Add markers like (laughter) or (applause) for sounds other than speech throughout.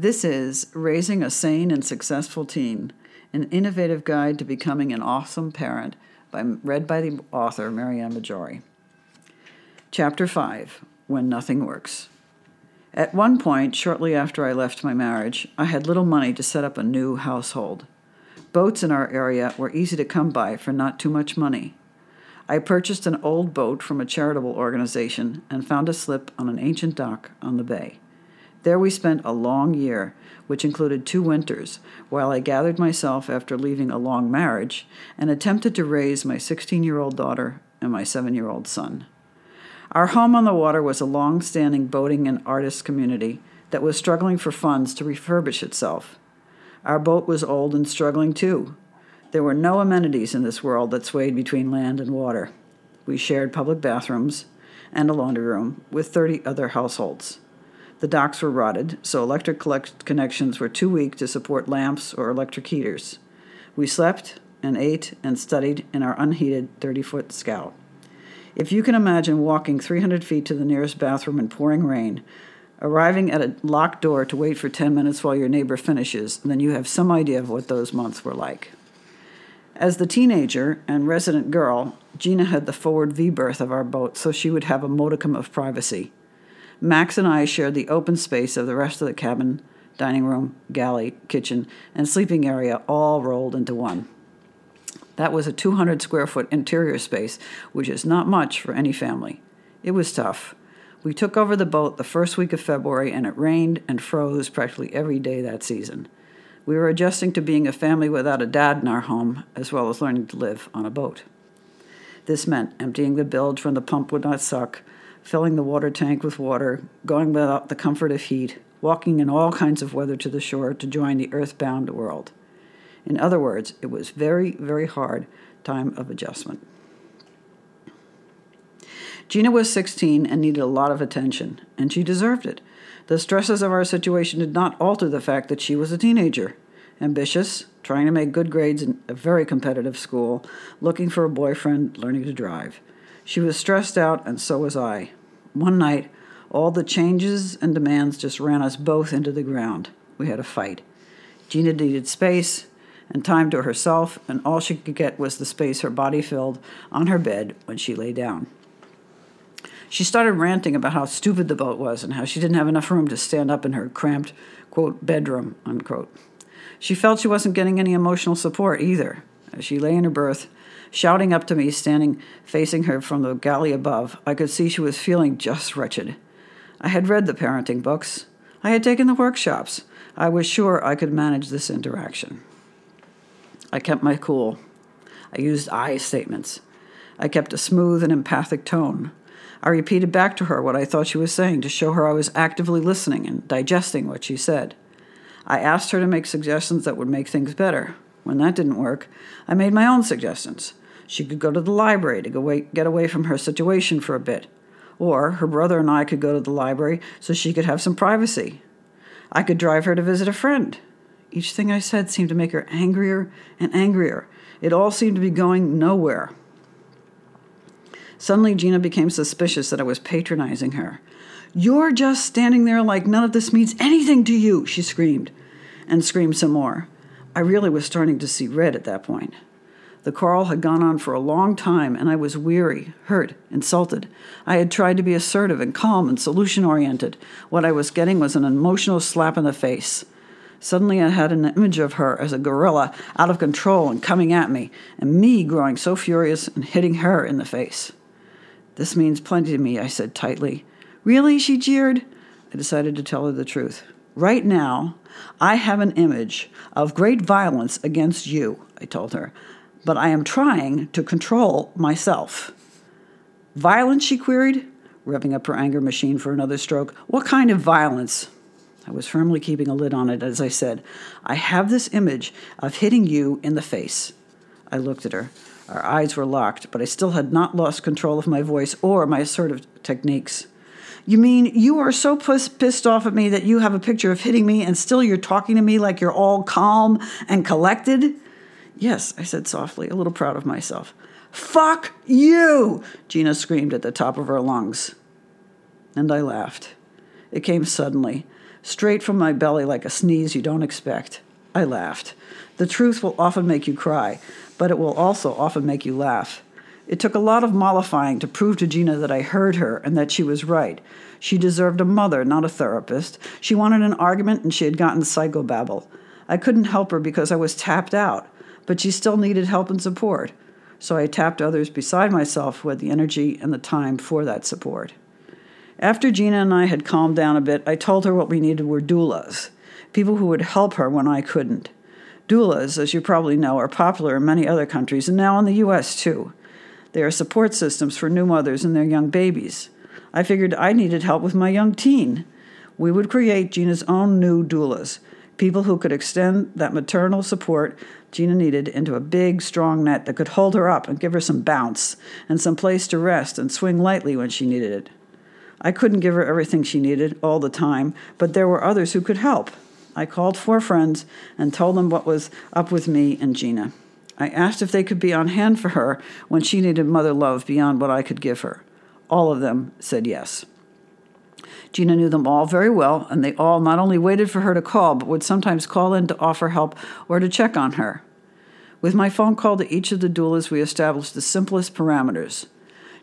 This is Raising a Sane and Successful Teen, an innovative guide to becoming an awesome parent, by, read by the author Marianne Maggiore. Chapter 5 When Nothing Works. At one point, shortly after I left my marriage, I had little money to set up a new household. Boats in our area were easy to come by for not too much money. I purchased an old boat from a charitable organization and found a slip on an ancient dock on the bay. There we spent a long year, which included two winters, while I gathered myself after leaving a long marriage and attempted to raise my 16 year old daughter and my 7 year old son. Our home on the water was a long standing boating and artist community that was struggling for funds to refurbish itself. Our boat was old and struggling too. There were no amenities in this world that swayed between land and water. We shared public bathrooms and a laundry room with 30 other households. The docks were rotted, so electric connections were too weak to support lamps or electric heaters. We slept and ate and studied in our unheated 30 foot scout. If you can imagine walking 300 feet to the nearest bathroom in pouring rain, arriving at a locked door to wait for 10 minutes while your neighbor finishes, then you have some idea of what those months were like. As the teenager and resident girl, Gina had the forward V berth of our boat so she would have a modicum of privacy. Max and I shared the open space of the rest of the cabin, dining room, galley, kitchen, and sleeping area all rolled into one. That was a 200 square foot interior space, which is not much for any family. It was tough. We took over the boat the first week of February, and it rained and froze practically every day that season. We were adjusting to being a family without a dad in our home, as well as learning to live on a boat. This meant emptying the bilge when the pump would not suck, filling the water tank with water, going without the comfort of heat, walking in all kinds of weather to the shore to join the earthbound world. In other words, it was very, very hard time of adjustment. Gina was 16 and needed a lot of attention, and she deserved it. The stresses of our situation did not alter the fact that she was a teenager, ambitious, trying to make good grades in a very competitive school, looking for a boyfriend, learning to drive. She was stressed out, and so was I. One night, all the changes and demands just ran us both into the ground. We had a fight. Gina needed space and time to herself, and all she could get was the space her body filled on her bed when she lay down. She started ranting about how stupid the boat was and how she didn't have enough room to stand up in her cramped, quote, bedroom, unquote. She felt she wasn't getting any emotional support either. As she lay in her berth, Shouting up to me, standing facing her from the galley above, I could see she was feeling just wretched. I had read the parenting books. I had taken the workshops. I was sure I could manage this interaction. I kept my cool. I used I statements. I kept a smooth and empathic tone. I repeated back to her what I thought she was saying to show her I was actively listening and digesting what she said. I asked her to make suggestions that would make things better. When that didn't work, I made my own suggestions. She could go to the library to away, get away from her situation for a bit. Or her brother and I could go to the library so she could have some privacy. I could drive her to visit a friend. Each thing I said seemed to make her angrier and angrier. It all seemed to be going nowhere. Suddenly, Gina became suspicious that I was patronizing her. You're just standing there like none of this means anything to you, she screamed, and screamed some more. I really was starting to see red at that point. The quarrel had gone on for a long time, and I was weary, hurt, insulted. I had tried to be assertive and calm and solution oriented. What I was getting was an emotional slap in the face. Suddenly, I had an image of her as a gorilla, out of control and coming at me, and me growing so furious and hitting her in the face. This means plenty to me, I said tightly. Really? she jeered. I decided to tell her the truth. Right now, I have an image of great violence against you, I told her but I am trying to control myself. Violence, she queried, revving up her anger machine for another stroke. What kind of violence? I was firmly keeping a lid on it as I said, I have this image of hitting you in the face. I looked at her. Our eyes were locked, but I still had not lost control of my voice or my assertive techniques. You mean you are so pissed off at me that you have a picture of hitting me and still you're talking to me like you're all calm and collected? Yes, I said softly, a little proud of myself. Fuck you! Gina screamed at the top of her lungs. And I laughed. It came suddenly. straight from my belly like a sneeze you don't expect. I laughed. The truth will often make you cry, but it will also often make you laugh. It took a lot of mollifying to prove to Gina that I heard her and that she was right. She deserved a mother, not a therapist. She wanted an argument and she had gotten psychobabble. I couldn't help her because I was tapped out, but she still needed help and support. So I tapped others beside myself who had the energy and the time for that support. After Gina and I had calmed down a bit, I told her what we needed were doulas, people who would help her when I couldn't. Doulas, as you probably know, are popular in many other countries and now in the U.S. too. They are support systems for new mothers and their young babies. I figured I needed help with my young teen. We would create Gina's own new doulas, people who could extend that maternal support Gina needed into a big, strong net that could hold her up and give her some bounce and some place to rest and swing lightly when she needed it. I couldn't give her everything she needed all the time, but there were others who could help. I called four friends and told them what was up with me and Gina. I asked if they could be on hand for her when she needed mother love beyond what I could give her. All of them said yes. Gina knew them all very well, and they all not only waited for her to call, but would sometimes call in to offer help or to check on her. With my phone call to each of the doulas, we established the simplest parameters.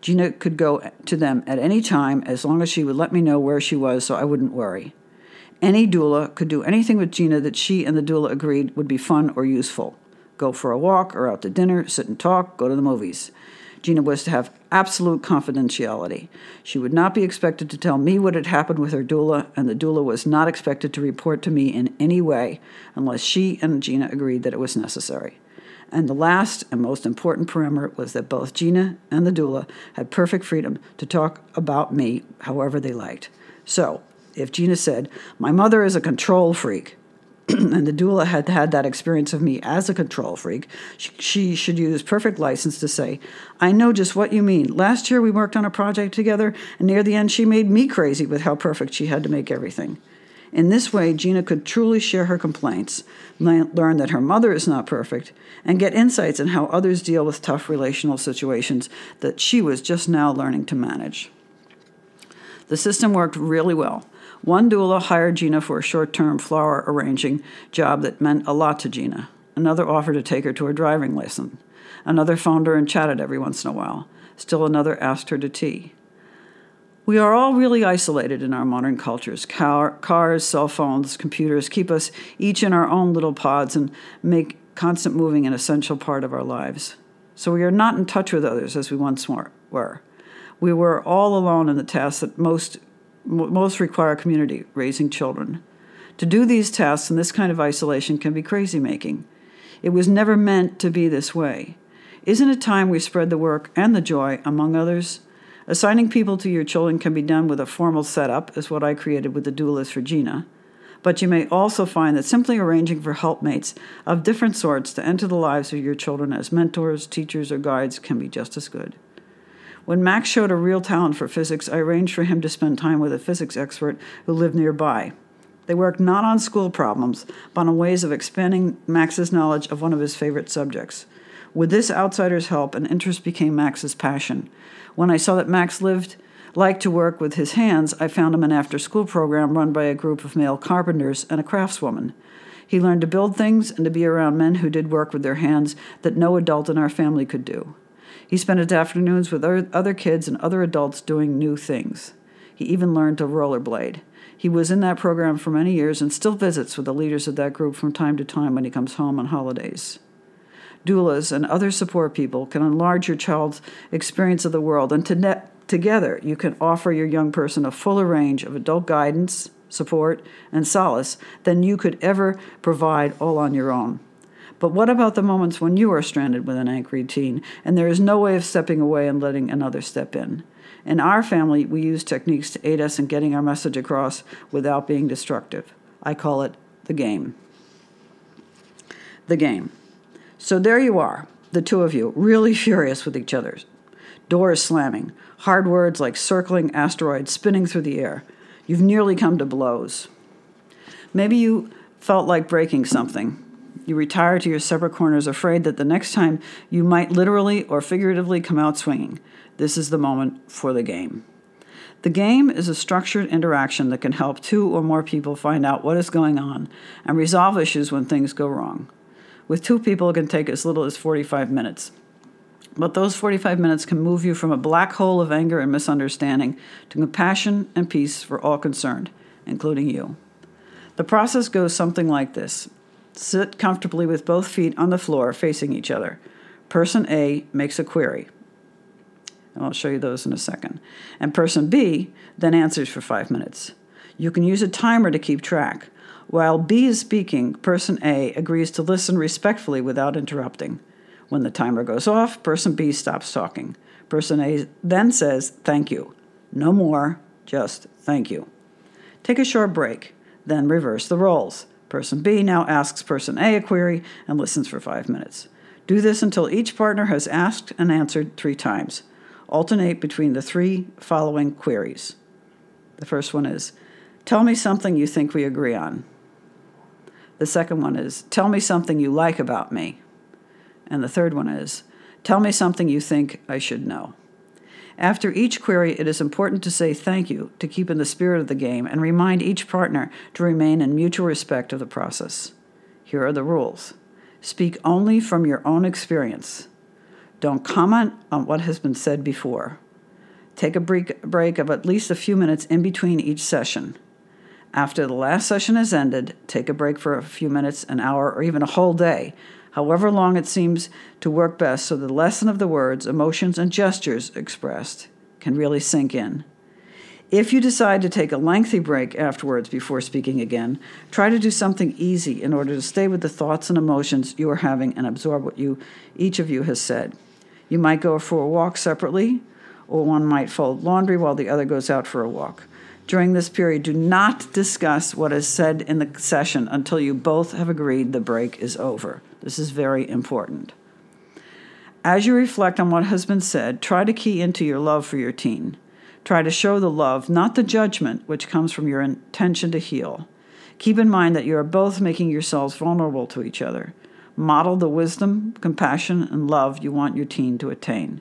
Gina could go to them at any time as long as she would let me know where she was so I wouldn't worry. Any doula could do anything with Gina that she and the doula agreed would be fun or useful go for a walk or out to dinner, sit and talk, go to the movies. Gina was to have absolute confidentiality. She would not be expected to tell me what had happened with her doula, and the doula was not expected to report to me in any way unless she and Gina agreed that it was necessary. And the last and most important parameter was that both Gina and the doula had perfect freedom to talk about me however they liked. So, if Gina said, My mother is a control freak, (clears throat) and the doula had had that experience of me as a control freak, she, she, should use perfect license to say, I know just what you mean. Last year we worked on a project together, and near the end she made me crazy with how perfect she had to make everything. In this way, Gina could truly share her complaints, learn that her mother is not perfect, and get insights on how others deal with tough relational situations that she was just now learning to manage. The system worked really well. One doula hired Gina for a short term flower arranging job that meant a lot to Gina. Another offered to take her to her driving lesson. Another phoned her and chatted every once in a while. Still another asked her to tea. We are all really isolated in our modern cultures. Car, cars, cell phones, computers keep us each in our own little pods and make constant moving an essential part of our lives. So we are not in touch with others as we once were. We were all alone in the tasks that most most require community, raising children. To do these tasks in this kind of isolation can be crazy making. It was never meant to be this way. Isn't it time we spread the work and the joy among others? Assigning people to your children can be done with a formal setup, as what I created with the doulas for Gina. But you may also find that simply arranging for helpmates of different sorts to enter the lives of your children as mentors, teachers, or guides can be just as good. When Max showed a real talent for physics, I arranged for him to spend time with a physics expert who lived nearby. They worked not on school problems, but on ways of expanding Max's knowledge of one of his favorite subjects. With this outsider's help, an interest became Max's passion. When I saw that Max lived liked to work with his hands, I found him an after school program run by a group of male carpenters and a craftswoman. He learned to build things and to be around men who did work with their hands that no adult in our family could do. He spent his afternoons with other kids and other adults doing new things. He even learned to rollerblade. He was in that program for many years and still visits with the leaders of that group from time to time when he comes home on holidays. Doulas and other support people can enlarge your child's experience of the world, and to together you can offer your young person a fuller range of adult guidance, support, and solace than you could ever provide all on your own. But what about the moments when you are stranded with an angry teen and there is no way of stepping away and letting another step in? In our family, we use techniques to aid us in getting our message across without being destructive. I call it the game. The game. So there you are, the two of you, really (laughs) furious with each other. Doors slamming, hard words like circling asteroids spinning through the air. You've nearly come to blows. Maybe you felt like breaking something, you retire to your separate corners, afraid that the next time you might literally or figuratively come out swinging. This is the moment for the game. The game is a structured interaction that can help two or more people find out what is going on and resolve issues when things go wrong. With two people, it can take as little as 45 minutes. But those 45 minutes can move you from a black hole of anger and misunderstanding to compassion and peace for all concerned, including you. The process goes something like this Sit comfortably with both feet on the floor facing each other. Person A makes a query. And I'll show you those in a second. And person B then answers for five minutes. You can use a timer to keep track. While B is speaking, person A agrees to listen respectfully without interrupting. When the timer goes off, person B stops talking. Person A then says, Thank you. No more, just thank you. Take a short break, then reverse the roles. Person B now asks person A a query and listens for five minutes. Do this until each partner has asked and answered three times. Alternate between the three following queries. The first one is Tell me something you think we agree on. The second one is Tell me something you like about me. And the third one is Tell me something you think I should know. After each query, it is important to say thank you to keep in the spirit of the game and remind each partner to remain in mutual respect of the process. Here are the rules speak only from your own experience. Don't comment on what has been said before. Take a break, of at least a few minutes in between each session. After the last session has ended, take a break for a few minutes, an hour, or even a whole day however long it seems to work best, so the lesson of the words, emotions, and gestures expressed can really sink in. If you decide to take a lengthy break afterwards before speaking again, try to do something easy in order to stay with the thoughts and emotions you are having and absorb what you each of you has said. You might go for a walk separately, or one might fold laundry while the other goes out for a walk. During this period, do not discuss what is said in the session until you both have agreed the break is over. This is very important. As you reflect on what has been said, try to key into your love for your teen. Try to show the love, not the judgment, which comes from your intention to heal. Keep in mind that you are both making yourselves vulnerable to each other. Model the wisdom, compassion, and love you want your teen to attain.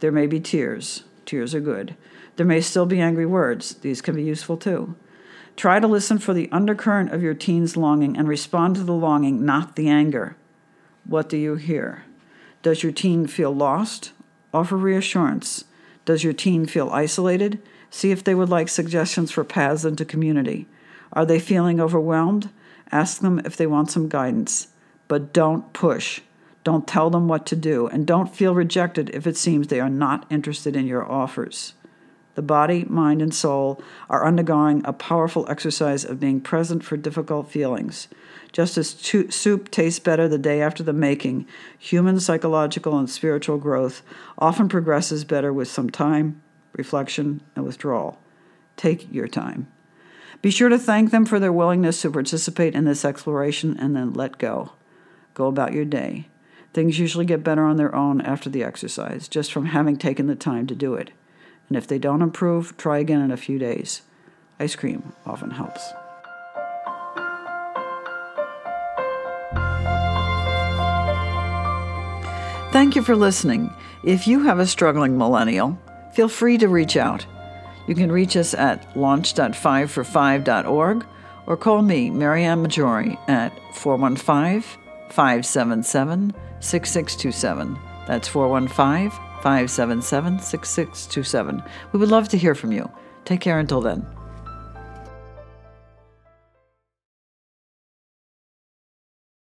There may be tears. Tears are good. There may still be angry words. These can be useful too. Try to listen for the undercurrent of your teen's longing and respond to the longing, not the anger. What do you hear? Does your teen feel lost? Offer reassurance. Does your teen feel isolated? See if they would like suggestions for paths into community. Are they feeling overwhelmed? Ask them if they want some guidance. But don't push. Don't tell them what to do, and don't feel rejected if it seems they are not interested in your offers. The body, mind, and soul are undergoing a powerful exercise of being present for difficult feelings. Just as to- soup tastes better the day after the making, human psychological and spiritual growth often progresses better with some time, reflection, and withdrawal. Take your time. Be sure to thank them for their willingness to participate in this exploration and then let go. Go about your day. Things usually get better on their own after the exercise, just from having taken the time to do it and if they don't improve, try again in a few days. Ice cream often helps. Thank you for listening. If you have a struggling millennial, feel free to reach out. You can reach us at launch.5for5.org or call me, Marianne Maggiore, at 415 577 6627. That's 415 577 6627. We would love to hear from you. Take care until then.